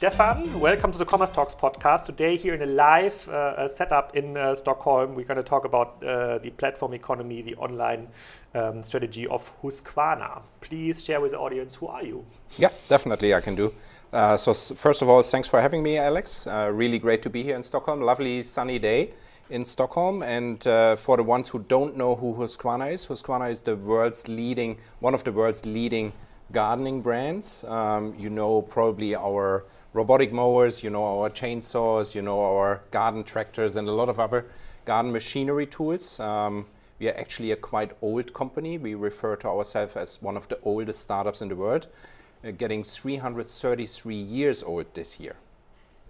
Stephan. Welcome to the Commerce Talks podcast. Today, here in a live uh, setup in uh, Stockholm, we're going to talk about uh, the platform economy, the online um, strategy of Husqvarna. Please share with the audience who are you? Yeah, definitely, I can do. Uh, so, first of all, thanks for having me, Alex. Uh, really great to be here in Stockholm. Lovely sunny day in Stockholm. And uh, for the ones who don't know who Husqvarna is, Husqvarna is the world's leading, one of the world's leading gardening brands. Um, you know probably our robotic mowers, you know our chainsaws, you know our garden tractors, and a lot of other garden machinery tools. Um, we are actually a quite old company. We refer to ourselves as one of the oldest startups in the world, uh, getting 333 years old this year.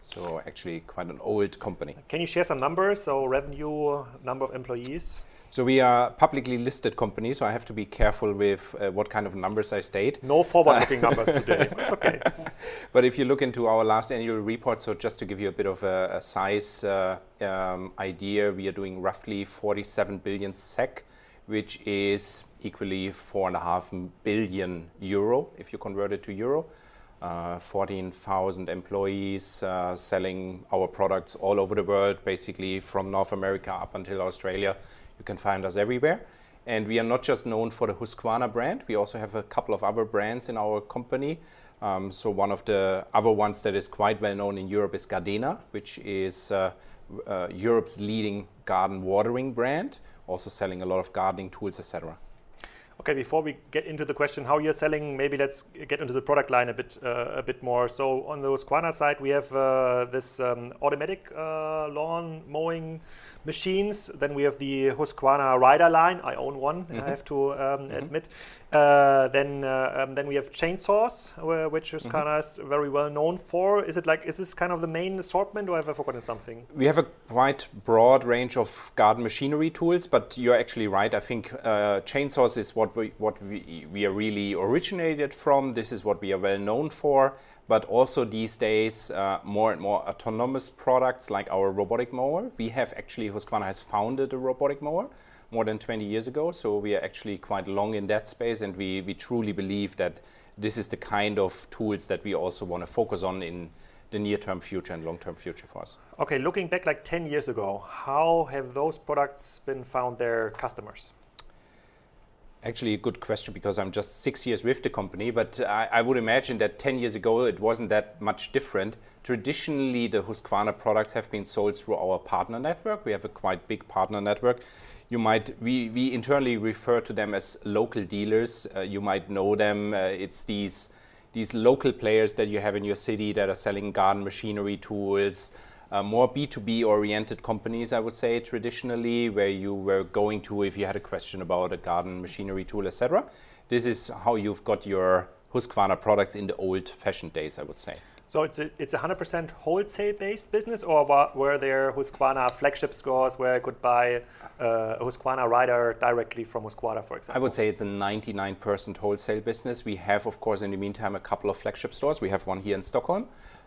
So actually quite an old company. Can you share some numbers? So revenue, number of employees? So we are a publicly listed company, so I have to be careful with uh, what kind of numbers I state. No forward-looking numbers today. Okay. But if you look into our last annual report, so just to give you a bit of a, a size uh, um, idea, we are doing roughly 47 billion SEK, which is equally four and a half billion euro if you convert it to euro. Uh, 14,000 employees uh, selling our products all over the world, basically from North America up until Australia. You can find us everywhere. And we are not just known for the Husqvarna brand, we also have a couple of other brands in our company. Um, so, one of the other ones that is quite well known in Europe is Gardena, which is uh, uh, Europe's leading garden watering brand, also selling a lot of gardening tools, etc. Okay, before we get into the question how you're selling, maybe let's get into the product line a bit uh, a bit more. So on the Husqvarna side, we have uh, this um, automatic uh, lawn mowing machines. Then we have the Husqvarna Rider line. I own one. Mm -hmm. I have to um, mm -hmm. admit. Uh, then uh, um, then we have chainsaws, which Husqvarna mm -hmm. is very well known for. Is it like is this kind of the main assortment, or have I forgotten something? We have a quite broad range of garden machinery tools, but you're actually right. I think uh, chainsaws is what what we, what we, we are really originated from. This is what we are well known for. But also these days, uh, more and more autonomous products like our robotic mower. We have actually, Husqvarna has founded a robotic mower more than 20 years ago. So we are actually quite long in that space. And we, we truly believe that this is the kind of tools that we also want to focus on in the near-term future and long-term future for us. Okay, looking back like 10 years ago, how have those products been found their customers? Actually a good question because I'm just six years with the company, but I, I, would imagine that 10 years ago it wasn't that much different. Traditionally, the Husqvarna products have been sold through our partner network. We have a quite big partner network. You might, we, we internally refer to them as local dealers. Uh, you might know them. Uh, it's these, these local players that you have in your city that are selling garden machinery tools, uh, more B2B oriented companies, I would say, traditionally, where you were going to if you had a question about a garden machinery tool, etc. This is how you've got your Husqvarna products in the old fashioned days, I would say. So it's a, it's 100% wholesale based business, or were there Husqvarna flagship stores where I could buy uh, a Husqvarna rider directly from Husqvarna, for example? I would say it's a 99% wholesale business. We have, of course, in the meantime, a couple of flagship stores. We have one here in Stockholm,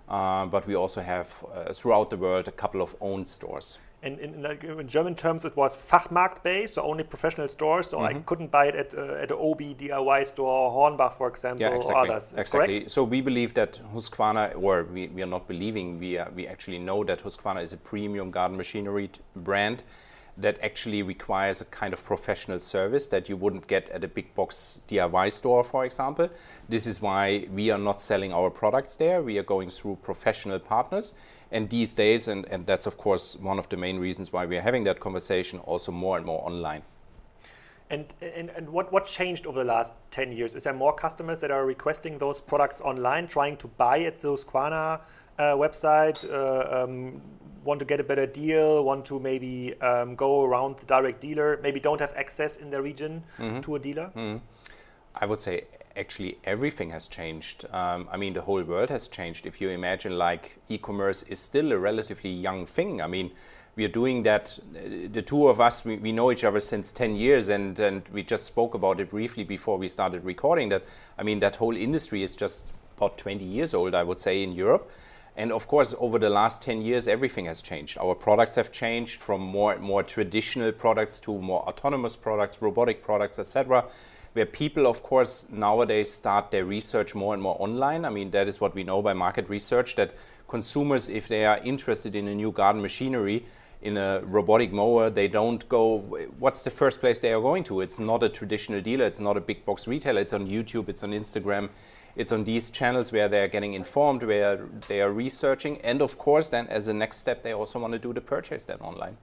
uh, but we also have uh, throughout the world a couple of owned stores. In, in, like in, German terms, it was Fachmarkt based, so only professional stores. So mm -hmm. I mm-hmm. couldn't buy it at, uh, at an Obi DIY store, or Hornbach, for example, yeah, exactly. or others. exactly. Correct? So we believe that Husqvarna, or we, we are not believing, we, are, we actually know that Husqvarna is a premium garden machinery brand that actually requires a kind of professional service that you wouldn't get at a big box DIY store, for example. This is why we are not selling our products there. We are going through professional partners. And these days, and, and that's of course one of the main reasons why we are having that conversation, also more and more online. And, and, and what, what changed over the last 10 years? Is there more customers that are requesting those products online, trying to buy at the Husqvarna uh, website? Uh, um, want to get a better deal, want to maybe um, go around the direct dealer, maybe don't have access in their region mm-hmm. to a dealer? Mm-hmm. I would say actually everything has changed. Um, I mean, the whole world has changed. If you imagine, like, e commerce is still a relatively young thing. I mean, we are doing that. The two of us, we, we know each other since 10 years, and, and we just spoke about it briefly before we started recording. That, I mean, that whole industry is just about 20 years old, I would say, in Europe. And of course, over the last 10 years, everything has changed. Our products have changed from more more traditional products to more autonomous products, robotic products, etc. where people, of course, nowadays start their research more and more online. I mean, that is what we know by market research that consumers, if they are interested in a new garden machinery, in a robotic mower, they don't go. What's the first place they are going to? It's not a traditional dealer. It's not a big box retailer. It's on YouTube. It's on Instagram. It's on these channels where they are getting informed, where they are researching, and of course, then as a next step, they also want to do the purchase then online.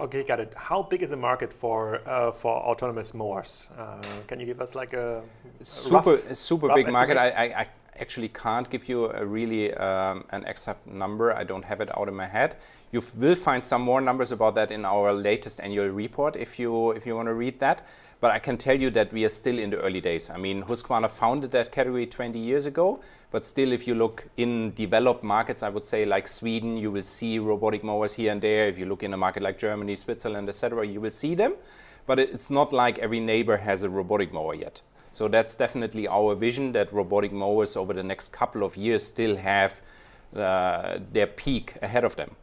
Okay, got it. How big is the market for uh, for autonomous mowers? Uh, can you give us like a, a super rough, super rough big estimate? market? I, I, I, actually can't give you a really um, an exact number. I don't have it out in my head. You will find some more numbers about that in our latest annual report if you if you want to read that. But I can tell you that we are still in the early days. I mean, Husqvarna founded that category 20 years ago, but still, if you look in developed markets, I would say like Sweden, you will see robotic mowers here and there. If you look in a market like Germany, Switzerland, etc., you will see them. But it's not like every neighbor has a robotic mower yet. So that's definitely our vision that robotic mowers over the next couple of years still have uh, their peak ahead of them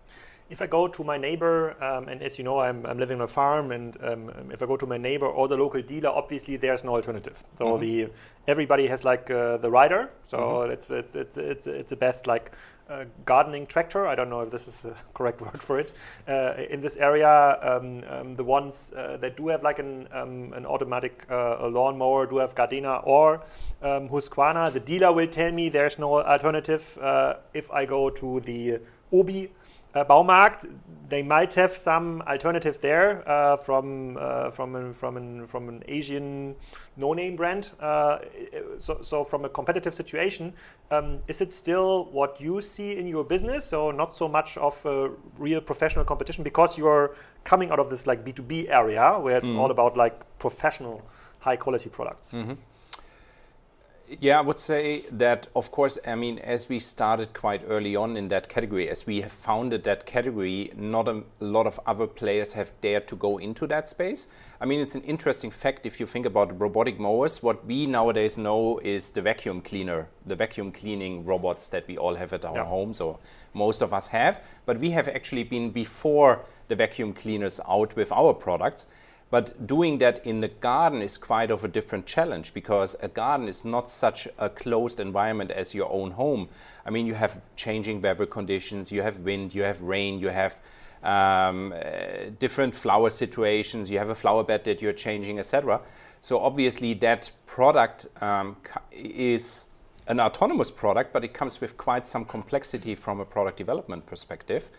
if I go to my neighbor, um, and as you know, I'm, I'm, living on a farm, and um, if I go to my neighbor or the local dealer, obviously there's no alternative. So mm-hmm. the everybody has like uh, the rider, so mm-hmm. it's, it, it, it, it's the best like uh, gardening tractor. I don't know if this is a correct word for it. Uh, in this area, um, um the ones uh, that do have like an, um, an automatic uh, lawnmower do have Gardena or um, Husqvarna. The dealer will tell me there's no alternative uh, if I go to the Obi uh, Baumarkt, they might have some alternative there uh, from uh, from an, from an, from an Asian no-name brand. Uh, so, so from a competitive situation, um, is it still what you see in your business? So not so much of a real professional competition because you're coming out of this like B2B area where it's mm. all about like professional, high-quality products. Mm -hmm. Yeah, I would say that, of course, I mean, as we started quite early on in that category, as we have founded that category, not a lot of other players have dared to go into that space. I mean, it's an interesting fact if you think about robotic mowers. What we nowadays know is the vacuum cleaner, the vacuum cleaning robots that we all have at our yeah. homes, or most of us have. But we have actually been before the vacuum cleaners out with our products. But doing that in the garden is quite of a different challenge because a garden is not such a closed environment as your own home. I mean, you have changing weather conditions, you have wind, you have rain, you have um, uh, different flower situations, you have a flower bed that you're changing, etc. So obviously, that product um, is an autonomous product, but it comes with quite some complexity from a product development perspective.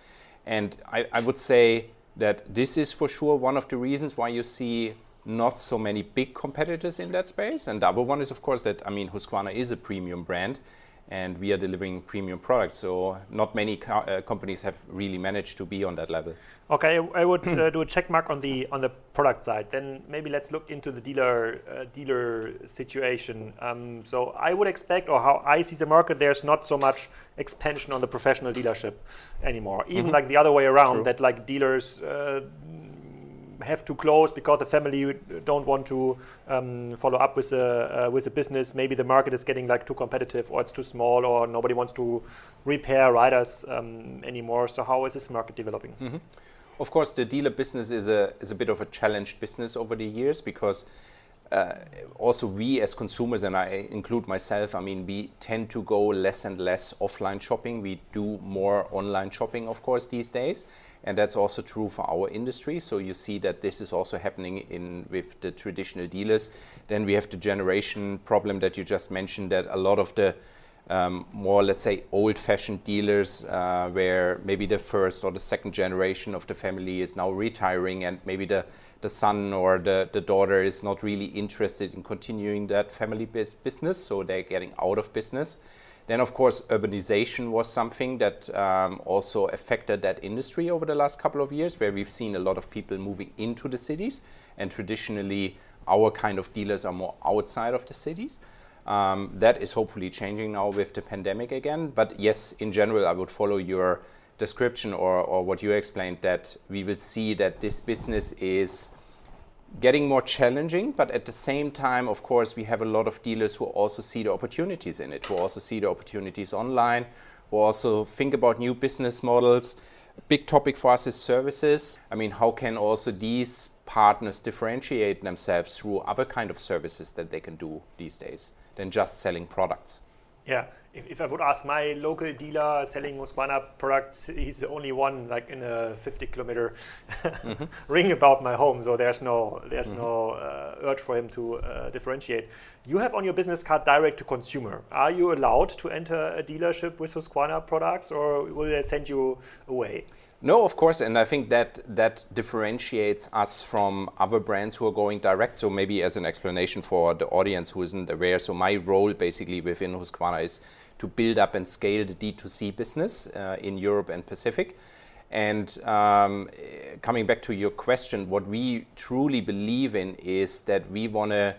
And I, I would say that this is for sure one of the reasons why you see not so many big competitors in that space. And the other one is, of course, that I mean, Husqvarna is a premium brand, and we are delivering premium products. So not many co- uh, companies have really managed to be on that level. Okay, I would uh, do a check mark on the on the product side. Then maybe let's look into the dealer uh, dealer situation. Um, so I would expect, or how I see the market, there's not so much expansion on the professional dealership anymore. Even mm-hmm. like the other way around, True. that like dealers uh, have to close because the family don't want to um, follow up with a uh, with a business. Maybe the market is getting like too competitive, or it's too small, or nobody wants to repair riders um, anymore. So how is this market developing? Mm-hmm. Of course, the dealer business is a is a bit of a challenged business over the years because. Uh, also, we as consumers, and I include myself, I mean, we tend to go less and less offline shopping. We do more online shopping, of course, these days and that's also true for our industry. So you see that this is also happening in with the traditional dealers. Then we have the generation problem that you just mentioned. That a lot of the um, more, let's say, old-fashioned dealers, uh, where maybe the first or the second generation of the family is now retiring, and maybe the the son or the, the daughter is not really interested in continuing that family business, so they're getting out of business. Then, of course, urbanization was something that um, also affected that industry over the last couple of years, where we've seen a lot of people moving into the cities. And traditionally, our kind of dealers are more outside of the cities. Um, that is hopefully changing now with the pandemic again. But yes, in general, I would follow your description or, or what you explained that we will see that this business is getting more challenging, but at the same time, of course, we have a lot of dealers who also see the opportunities in it, who also see the opportunities online, who also think about new business models. A big topic for us is services. I mean, how can also these partners differentiate themselves through other kind of services that they can do these days than just selling products. Yeah, if, if I would ask my local dealer selling Husqvarna products, he's the only one like in a 50 kilometer mm-hmm. ring about my home. So there's no there's mm-hmm. no uh, urge for him to uh, differentiate. You have on your business card direct to consumer. Are you allowed to enter a dealership with Husqvarna products, or will they send you away? No, of course, and I think that that differentiates us from other brands who are going direct. So maybe as an explanation for the audience who isn't aware, so my role basically within Husqvarna is to build up and scale the D2C business uh, in Europe and Pacific. And um, coming back to your question, what we truly believe in is that we want to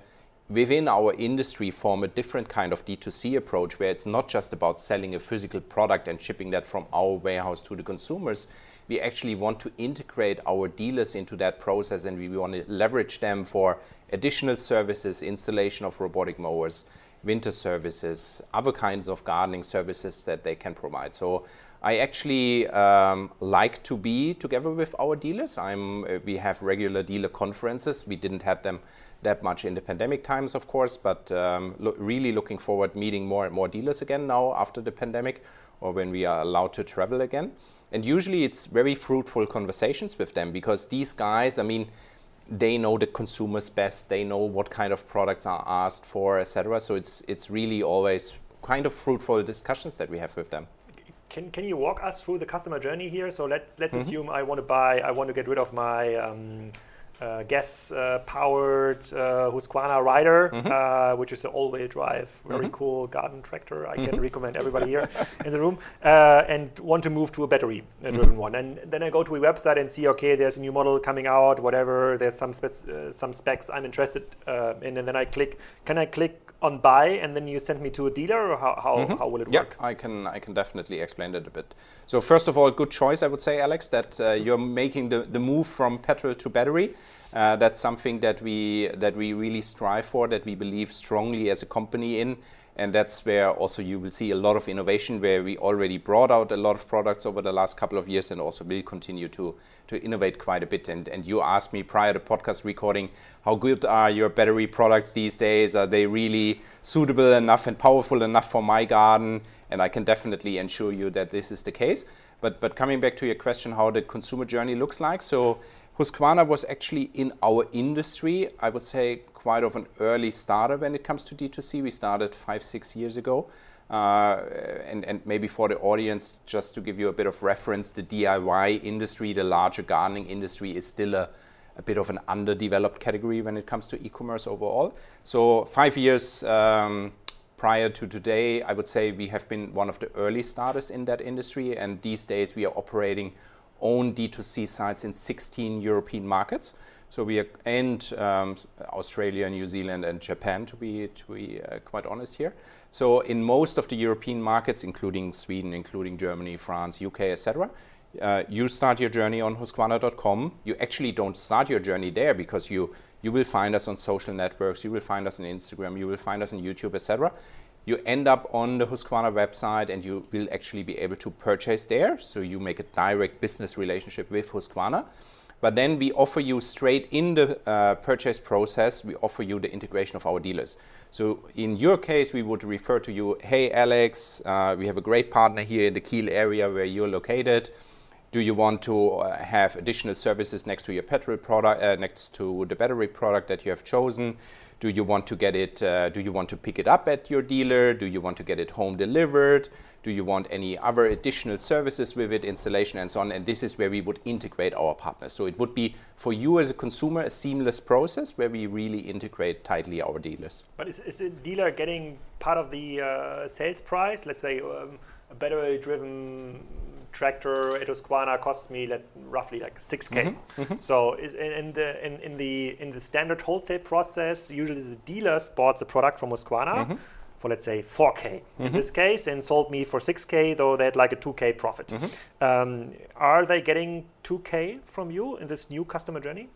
within our industry form a different kind of D2C approach where it's not just about selling a physical product and shipping that from our warehouse to the consumers. We actually want to integrate our dealers into that process and we want to leverage them for additional services, installation of robotic mowers, winter services, other kinds of gardening services that they can provide. So I actually um, like to be together with our dealers. I'm, uh, we have regular dealer conferences. We didn't have them that much in the pandemic times, of course, but um, lo really looking forward meeting more and more dealers again now after the pandemic or when we are allowed to travel again. And usually it's very fruitful conversations with them because these guys, I mean, they know the consumers best, they know what kind of products are asked for, etc. So it's it's really always kind of fruitful discussions that we have with them. Can, can you walk us through the customer journey here? So let's let's mm -hmm. assume I want to buy, I want to get rid of my um, uh, gas-powered uh, uh, Husqvarna Rider, mm -hmm. which is an all-wheel drive, very mm -hmm. cool garden tractor. I can recommend everybody here in the room, and want to move to a battery-driven mm-hmm. one. And then I go to a website and see, okay, there's a new model coming out, whatever. There's some specs, some specs I'm interested in, and then I click. Can I click on buy and then you send me to a dealer or how, how, mm -hmm. how will it yeah, work? I can I can definitely explain that a bit. So first of all, good choice I would say, Alex, that uh, you're making the, the move from petrol to battery. Uh, that's something that we that we really strive for, that we believe strongly as a company in, and that's where also you will see a lot of innovation. Where we already brought out a lot of products over the last couple of years, and also will continue to to innovate quite a bit. And and you asked me prior to podcast recording, how good are your battery products these days? Are they really suitable enough and powerful enough for my garden? And I can definitely ensure you that this is the case. But but coming back to your question, how the consumer journey looks like, so Husqvarna was actually in our industry, I would say, quite of an early starter when it comes to D2C. We started five, six years ago. Uh, and, and, maybe for the audience, just to give you a bit of reference, the DIY industry, the larger gardening industry, is still a, a bit of an underdeveloped category when it comes to e-commerce overall. So five years um, prior to today, I would say we have been one of the early starters in that industry, and these days we are operating own D2C sites in 16 European markets. So we are, and um, Australia, New Zealand, and Japan, to be to be uh, quite honest here. So in most of the European markets, including Sweden, including Germany, France, UK, etc., uh, you start your journey on Husqvarna.com. You actually don't start your journey there because you you will find us on social networks, you will find us on Instagram, you will find us on YouTube, etc you end up on the Husqvarna website and you will actually be able to purchase there. So you make a direct business relationship with Husqvarna. But then we offer you straight in the uh, purchase process, we offer you the integration of our dealers. So in your case, we would refer to you, hey Alex, uh, we have a great partner here in the Kiel area where you're located. Do you want to uh, have additional services next to your petrol product, uh, next to the battery product that you have chosen? Do you want to get it? Uh, do you want to pick it up at your dealer? Do you want to get it home delivered? Do you want any other additional services with it, installation and so on? And this is where we would integrate our partners. So it would be for you as a consumer a seamless process where we really integrate tightly our dealers. But is, is a dealer getting part of the uh, sales price? Let's say um, a battery-driven tractor a Husqvarna costs me like, roughly like 6k. Mm-hmm. Mm-hmm. So in, the in, in, the in the standard wholesale process, usually the dealer bought the product from Husqvarna mm-hmm. for let's say 4k in mm-hmm. this case, and sold me for 6k, though they had like a 2k profit. Mm-hmm. Um, are they getting 2k from you in this new customer journey?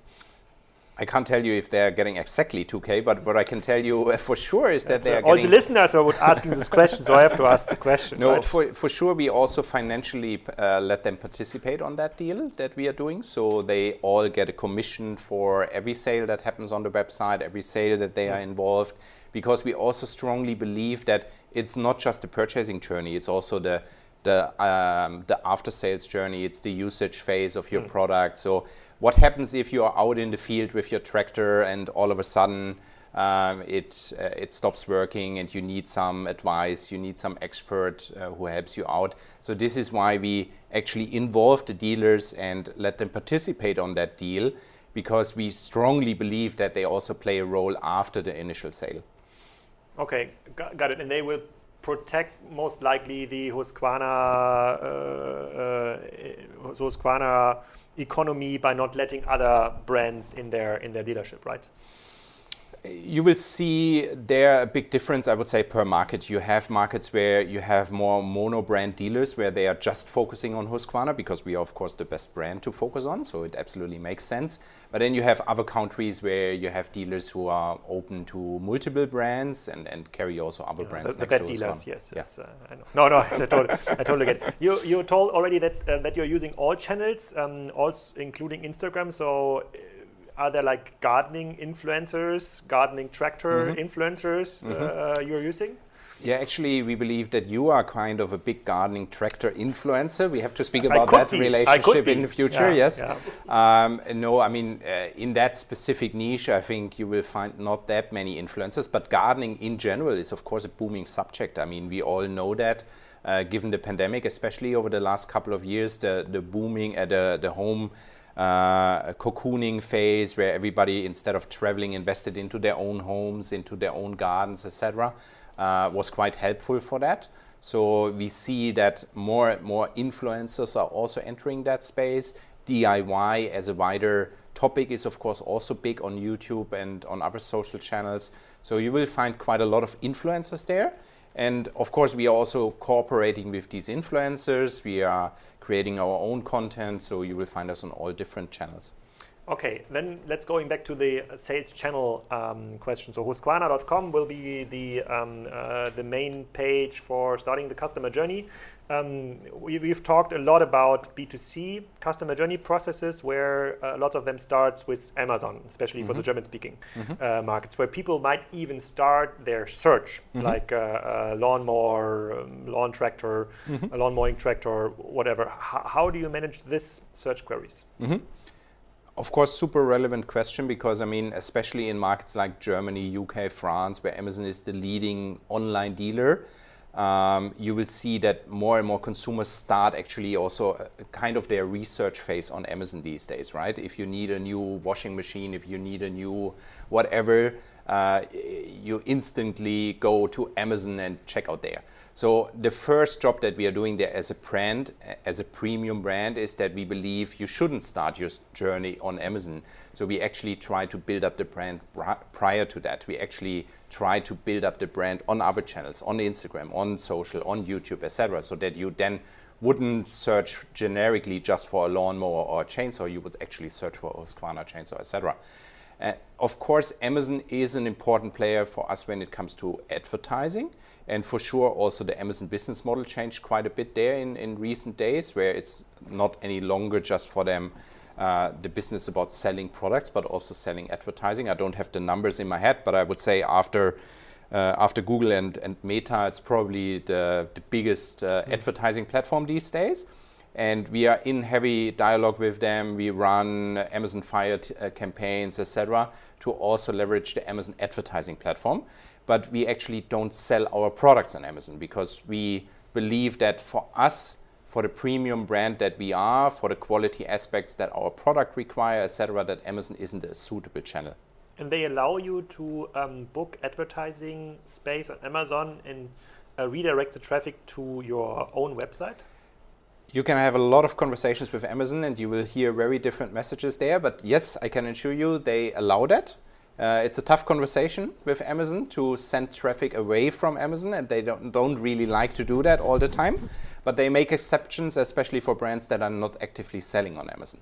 I can't tell you if they're getting exactly 2K, but what I can tell you for sure is that they are all getting. the listeners are asking this question, so I have to ask the question. No, right? for, for sure, we also financially uh, let them participate on that deal that we are doing. So they all get a commission for every sale that happens on the website, every sale that they are involved, because we also strongly believe that it's not just the purchasing journey, it's also the the um, the after sales journey, it's the usage phase of your product. So what happens if you are out in the field with your tractor and all of a sudden um, it uh, it stops working and you need some advice, you need some expert uh, who helps you out. So this is why we actually involve the dealers and let them participate on that deal because we strongly believe that they also play a role after the initial sale. Okay, got, it. And they will protect most likely the Husqvarna, uh, uh, Husqvarna economy by not letting other brands in their in their dealership, right? You will see there a big difference, I would say, per market. You have markets where you have more mono brand dealers where they are just focusing on Husqvarna because we are, of course, the best brand to focus on. So it absolutely makes sense. But then you have other countries where you have dealers who are open to multiple brands and, and carry also other brands. The, the bad to dealers, yes, Yeah. yes. Uh, I know. No, no, I totally, I totally get. It. You you told already that uh, that you're using all channels, um, also including Instagram. So. Uh, are there like gardening influencers, gardening tractor Mm-hmm. influencers uh, you're using? Yeah, actually, we believe that you are kind of a big gardening tractor influencer. We have to speak about that be. Relationship in the future. Yeah, yes. yeah. Um, no, I mean, uh, in that specific niche, I think you will find not that many influencers. But gardening in general is, of course, a booming subject. I mean, we all know that. Uh, given the pandemic, especially over the last couple of years, the the booming at the the home uh, cocooning phase where everybody instead of traveling invested into their own homes into their own gardens etc uh, was quite helpful for that. So we see that more and more influencers are also entering that space. Diy as a wider topic is of course also big on youtube and on other social channels. So you will find quite a lot of influencers there and of course, we are also cooperating with these influencers. We are creating our own content, so you will find us on all different channels. Okay, then let's going back to the sales channel um, question. So Husqvarna.com will be the um, uh, the main page for starting the customer journey. Um, we, we've talked a lot about B2C customer journey processes, where a lot of them starts with Amazon, especially for the German-speaking uh, markets, where people might even start their search, like uh, a lawnmower, um, lawn tractor, a lawn mowing tractor, whatever. H- how do you manage this search queries? Of course, super relevant question because I mean, especially in markets like Germany, UK, France, where Amazon is the leading online dealer, um, you will see that more and more consumers start actually also a, kind of their research phase on Amazon these days, right? If you need a new washing machine, if you need a new whatever, uh, you instantly go to Amazon and check out there. So the first job that we are doing there as a brand, as a premium brand, is that we believe you shouldn't start your journey on Amazon. So we actually try to build up the brand prior to that. We actually try to build up the brand on other channels, on Instagram, on social, on YouTube, etc., so that you then wouldn't search generically just for a lawnmower or a chainsaw. You would actually search for a Husqvarna chainsaw, etc. Uh, of course, Amazon is an important player for us when it comes to advertising. And for sure, also the Amazon business model changed quite a bit there in, in recent days, where it's not any longer just for them uh, the business about selling products, but also selling advertising. I don't have the numbers in my head, but I would say after uh, after Google and, and Meta, it's probably the, the biggest uh, advertising platform these days. And we are in heavy dialogue with them. We run Amazon Fire uh, campaigns, etc., to also leverage the Amazon advertising platform. But we actually don't sell our products on Amazon because we believe that for us, for the premium brand that we are, for the quality aspects that our product require, etc., that Amazon isn't a suitable channel. And they allow you to um, book advertising space on Amazon and uh, redirect the traffic to your own website? You can have a lot of conversations with Amazon and you will hear very different messages there. But yes, I can assure you they allow that. Uh, it's a tough conversation with Amazon to send traffic away from Amazon, and they don't, don't really like to do that all the time. But they make exceptions, especially for brands that are not actively selling on Amazon.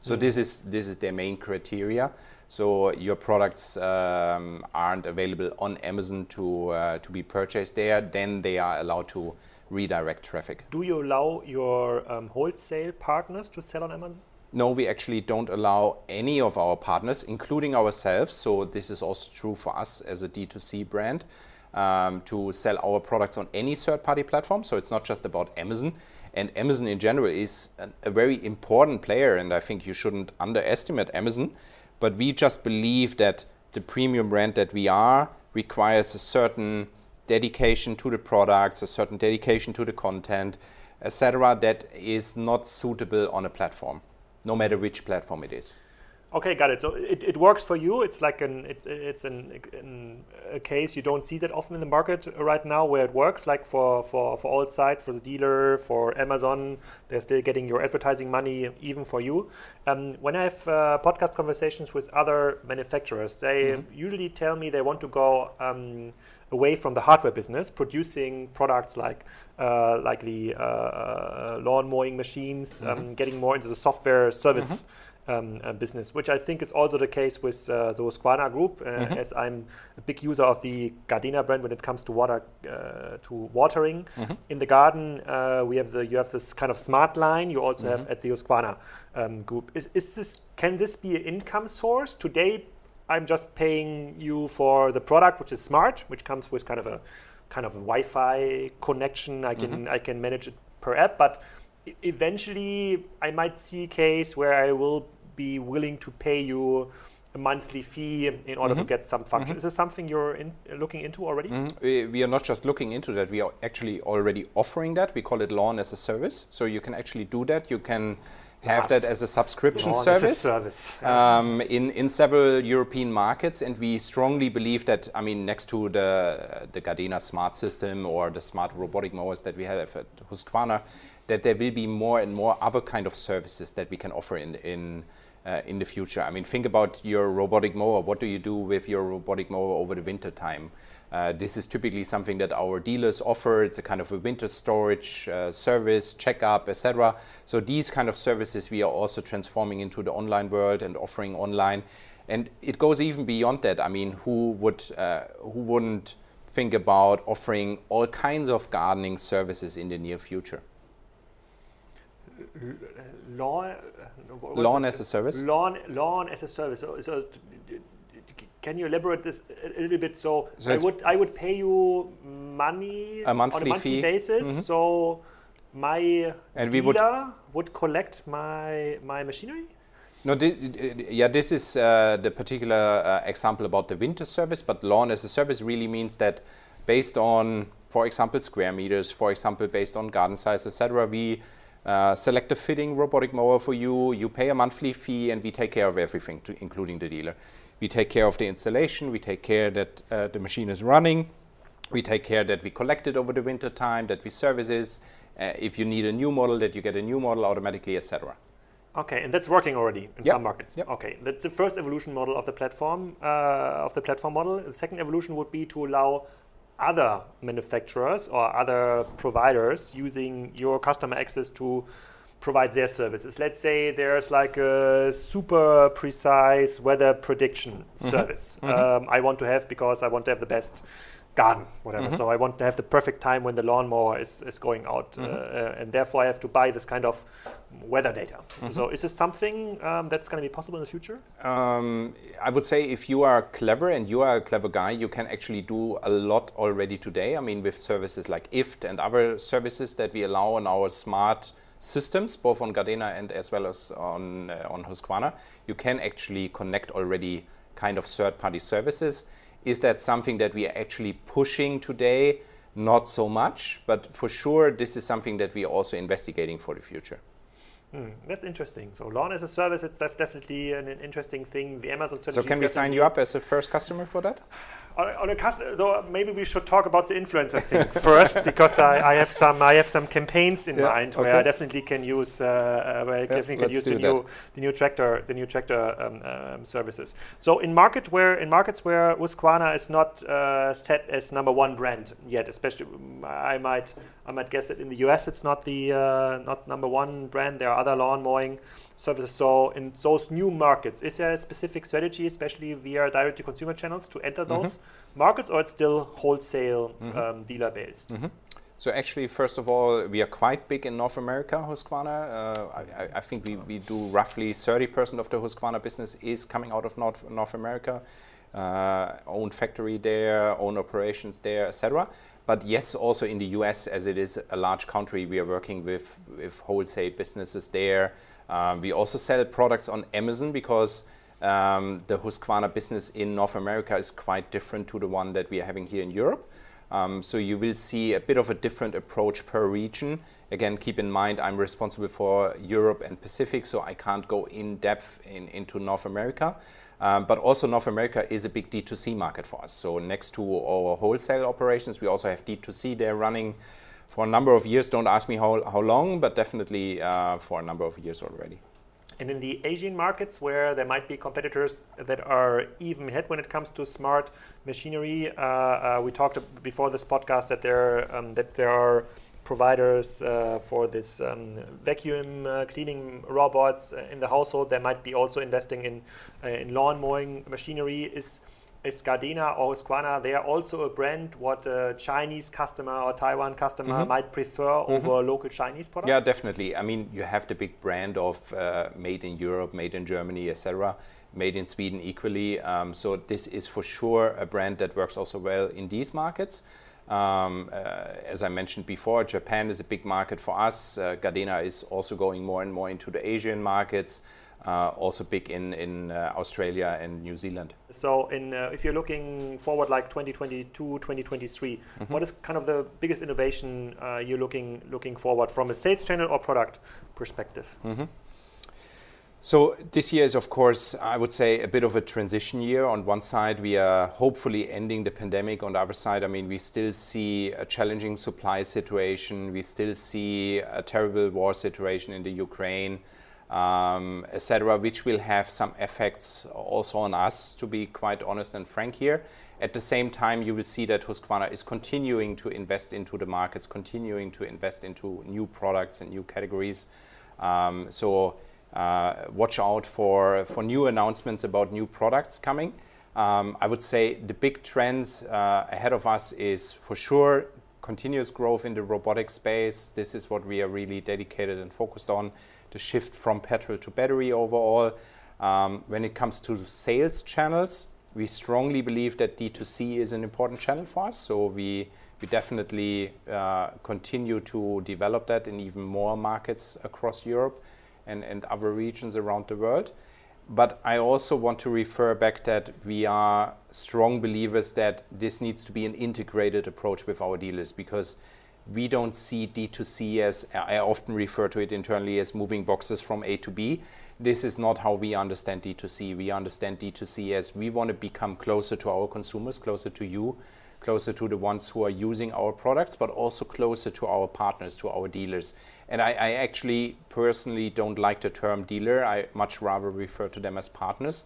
So mm. this is this is their main criteria. So your products um, aren't available on Amazon to uh, to be purchased there. Then they are allowed to redirect traffic. Do you allow your um, wholesale partners to sell on Amazon? No, we actually don't allow any of our partners, including ourselves. So this is also true for us as a D2C brand. Um, to sell our products on any third-party platform. So it's not just about Amazon. And Amazon in general is an, a very important player, and I think you shouldn't underestimate Amazon. But we just believe that the premium brand that we are requires a certain dedication to the products, a certain dedication to the content, etc., that is not suitable on a platform, no matter which platform it is. Okay, got it. So it, it works for you. It's like an it, it's an, an, a case you don't see that often in the market right now where it works. Like for, for, for all sites, for the dealer, for Amazon, they're still getting your advertising money even for you. Um, when I have uh, podcast conversations with other manufacturers, they mm-hmm. usually tell me they want to go um, away from the hardware business, producing products like uh, like the uh, uh lawn mowing machines, mm-hmm. um, getting more into the software service. Mm-hmm um, uh, business, which I think is also the case with uh, the Husqvarna group, uh, mm-hmm. as I'm a big user of the Gardena brand when it comes to water uh, to watering mm-hmm. in the garden. Uh, we have the you have this kind of smart line. You also mm-hmm. have at the Husqvarna um, group. Is, is this can this be an income source today? I'm just paying you for the product, which is smart, which comes with kind of a kind of a Wi-Fi connection. I can mm-hmm. I can manage it per app, but eventually I might see a case where I will be willing to pay you a monthly fee in order mm-hmm. to get some function. Mm-hmm. Is this something you're in, looking into already? Mm-hmm. We, we, are not just looking into that, we are actually already offering that. We call it Lawn as a Service. So you can actually do that. You can have that as a subscription Lawn service, service. Yeah. Um, in, in several European markets. And we strongly believe that, I mean, next to the, the Gardena smart system or the smart robotic mowers that we have at Husqvarna, that there will be more and more other kind of services that we can offer in in uh, in the future. I mean, think about your robotic mower. What do you do with your robotic mower over the winter time? Uh, this is typically something that our dealers offer. It's a kind of a winter storage uh, service, checkup, etc. So these kind of services we are also transforming into the online world and offering online. And it goes even beyond that. I mean, who would uh, who wouldn't think about offering all kinds of gardening services in the near future? lawn lawn as a service lawn lawn as a service so, so can you elaborate this a little bit so, so I would I would pay you money a monthly on a monthly fee. basis mm -hmm. so my and dealer would, would collect my my machinery no, yeah, this is uh, the particular uh, example about the winter service, but lawn as a service really means that based on, for example, square meters, for example, based on garden size, etc., we uh, select a fitting robotic mower for you, you pay a monthly fee, and we take care of everything, to, including the dealer. We take care of the installation, we take care that uh, the machine is running, we take care that we collect it over the winter time, that we service it. Uh, if you need a new model, that you get a new model automatically, etc. Okay, and that's working already in yep. some markets. Yep. Okay, that's the first evolution model of the platform uh, of the platform model. The second evolution would be to allow other manufacturers or other providers using your customer access to provide their services. Let's say there's like a super precise weather prediction mm-hmm. service mm-hmm. Um, I want to have because I want to have the best garden, whatever. Mm-hmm. So I want to have the perfect time when the lawnmower is, is going out, mm-hmm. uh, and therefore I have to buy this kind of weather data. Mm-hmm. So is this something um, that's going to be possible in the future? Um, I would say if you are clever and you are a clever guy, you can actually do a lot already today. I mean, with services like IFTTT and other services that we allow on our smart systems, both on Gardena and as well as on uh, on Husqvarna, you can actually connect already kind of third-party services is that something that we are actually pushing today? Not so much, but for sure, this is something that we are also investigating for the future. Mm, that's interesting. So lawn as a service, it's definitely an, interesting thing. The Amazon strategy. So can we sign you up as a first customer for that? On, on a customer, so maybe we should talk about the influencers thing first, because I, I, have some I have some campaigns in yeah, mind okay. where I definitely can use uh, uh where I yeah, definitely can use the new the new tractor the new tractor um, um, services. So in market where in markets where Husqvarna is not uh, set as number one brand yet, especially I might I might guess that in the US it's not the uh, not number one brand. There are other lawn mowing services. So in those new markets, is there a specific strategy, especially via direct-to-consumer channels, to enter those mm-hmm. markets, or it's still wholesale mm-hmm. um, dealer based? Mm-hmm. So actually, first of all, we are quite big in North America, Husqvarna. Uh, I, I, think we, we do roughly 30% of the Husqvarna business is coming out of North, North America. Uh, own factory there, own operations there, etc. But yes, also in the US, as it is a large country, we are working with, with wholesale businesses there. Um, we also sell products on Amazon because um, the Husqvarna business in North America is quite different to the one that we are having here in Europe. Um, so you will see a bit of a different approach per region. Again, keep in mind I'm responsible for Europe and Pacific, so I can't go in depth in, into North America. Um, but also North America is a big D2C market for us. So next to our wholesale operations, we also have D2C there running for a number of years. Don't ask me how, how long, but definitely uh, for a number of years already. And in the Asian markets where there might be competitors that are even ahead when it comes to smart machinery, uh, uh, we talked before this podcast that there um, that there are providers uh, for this um, vacuum uh, cleaning robots in the household. They might be also investing in uh, in lawn mowing machinery. Is is Gardena or Husqvarna, they are also a brand what a Chinese customer or Taiwan customer mm-hmm. might prefer mm-hmm. over local Chinese products? Yeah, definitely. I mean, you have the big brand of uh, made in Europe, made in Germany, etc., made in Sweden equally. Um, so this is for sure a brand that works also well in these markets. Um, uh, as I mentioned before, Japan is a big market for us. Uh, Gardena is also going more and more into the Asian markets. Uh, also big in, in uh, Australia and New Zealand. So, in, uh, if you're looking forward like 2022, 2023, mm-hmm. what is kind of the biggest innovation uh, you're looking, looking forward from a sales channel or product perspective? Mm-hmm. So this year is, of course, I would say a bit of a transition year. On one side, we are hopefully ending the pandemic. On the other side, I mean, we still see a challenging supply situation. We still see a terrible war situation in the Ukraine, um, etc., which will have some effects also on us, to be quite honest and frank here. At the same time, you will see that Husqvarna is continuing to invest into the markets, continuing to invest into new products and new categories. Um, so uh, watch out for, for new announcements about new products coming. Um, I would say the big trends uh, ahead of us is for sure continuous growth in the robotic space. This is what we are really dedicated and focused on the shift from petrol to battery overall. Um, when it comes to sales channels, we strongly believe that D2C is an important channel for us. So we, we definitely uh, continue to develop that in even more markets across Europe and, and other regions around the world. But I also want to refer back that we are strong believers that this needs to be an integrated approach with our dealers because we don't see D2C as, I often refer to it internally as moving boxes from A to B. This is not how we understand D2C. We understand D2C as we want to become closer to our consumers, closer to you, closer to the ones who are using our products, but also closer to our partners, to our dealers. And I, I, actually personally don't like the term dealer. I much rather refer to them as partners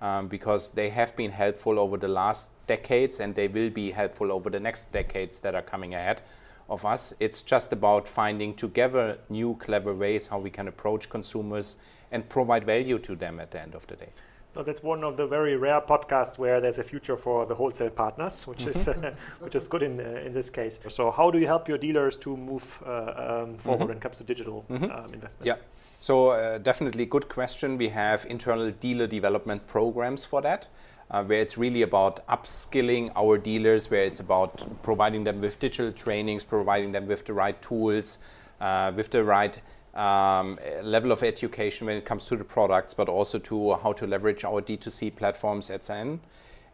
um, because they have been helpful over the last decades and they will be helpful over the next decades that are coming ahead of us. It's just about finding together new, clever ways how we can approach consumers and provide value to them at the end of the day. So that's one of the very rare podcasts where there's a future for the wholesale partners, which is uh, which is good in uh, in this case. So how do you help your dealers to move uh, um, forward mm-hmm. when it comes to digital mm-hmm. um, investments? Yeah. So uh, definitely good question. We have internal dealer development programs for that. Uh, where it's really about upskilling our dealers, where it's about providing them with digital trainings, providing them with the right tools, uh, with the right um, level of education when it comes to the products, but also to how to leverage our D2C platforms, etc.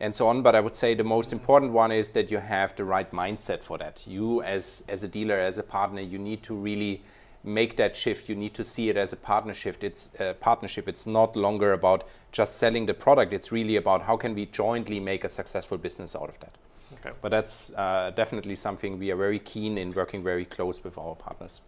And so on. But I would say the most important one is that you have the right mindset for that. You, as, as a dealer, as a partner, you need to really make that shift. You need to see it as a partnership. It's a partnership. It's not longer about just selling the product. It's really about how can we jointly make a successful business out of that. Okay. But that's uh, definitely something we are very keen in working very close with our partners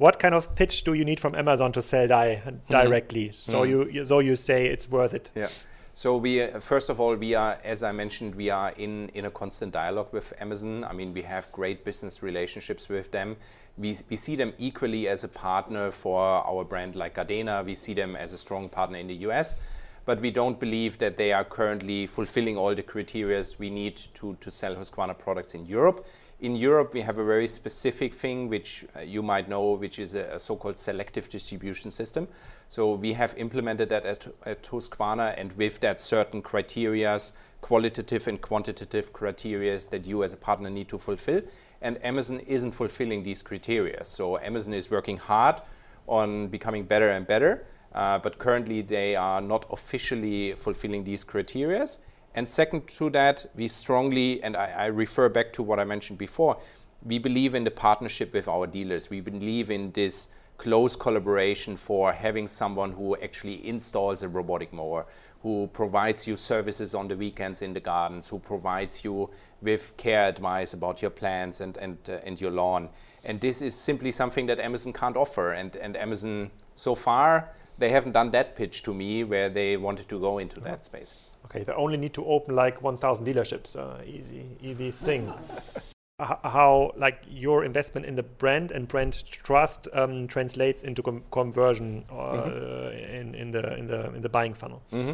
what kind of pitch do you need from Amazon to sell di- directly? Mm-hmm. So mm-hmm. you, so you say it's worth it. Yeah. So we, uh, first of all, we are, as I mentioned, we are in, in a constant dialogue with Amazon. I mean, we have great business relationships with them. We, we see them equally as a partner for our brand like Gardena. We see them as a strong partner in the US, but we don't believe that they are currently fulfilling all the criteria we need to, to sell Husqvarna products in Europe. In Europe, we have a very specific thing, which uh, you might know, which is a, a so-called selective distribution system. So we have implemented that at, at Husqvarna, and with that, certain criterias, qualitative and quantitative criterias that you as a partner need to fulfill. And Amazon isn't fulfilling these criteria. So Amazon is working hard on becoming better and better, uh, but currently they are not officially fulfilling these criteria. And second to that, we strongly, and I, I, refer back to what I mentioned before, we believe in the partnership with our dealers. We believe in this close collaboration for having someone who actually installs a robotic mower, who provides you services on the weekends in the gardens, who provides you with care advice about your plants and, and, uh, and your lawn. And this is simply something that Amazon can't offer. And, and Amazon, so far, they haven't done that pitch to me where they wanted to go into that space. Okay, they only need to open like 1,000 dealerships. Uh, easy, easy thing. how like your investment in the brand and brand trust um, translates into com conversion uh, mm-hmm. in, in the in the in the buying funnel. Mm-hmm.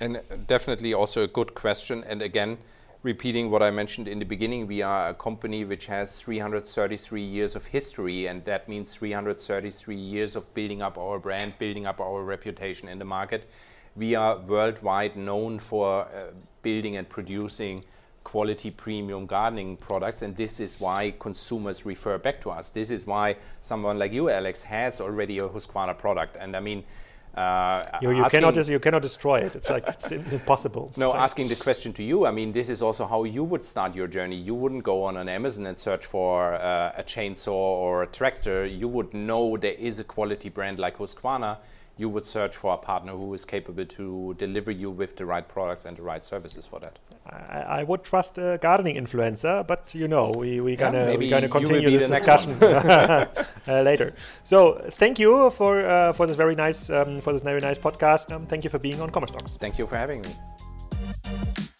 And definitely also a good question. And again, repeating what I mentioned in the beginning, we are a company which has 333 years of history, and that means 333 years of building up our brand, building up our reputation in the market we are worldwide known for uh, building and producing quality premium gardening products and this is why consumers refer back to us this is why someone like you alex has already a husqvarna product and i mean uh, you, you cannot you cannot destroy it. It's like it's impossible. No, like asking the question to you. I mean, this is also how you would start your journey. You wouldn't go on an Amazon and search for uh, a chainsaw or a tractor. You would know there is a quality brand like Husqvarna you would search for a partner who is capable to deliver you with the right products and the right services for that. I, I would trust a gardening influencer, but you know, we we yeah, gonna we gonna continue this discussion uh, later. So thank you for uh, for this very nice um, for this very nice podcast. Um, thank you for being on Commerce Talks. Thank you for having me.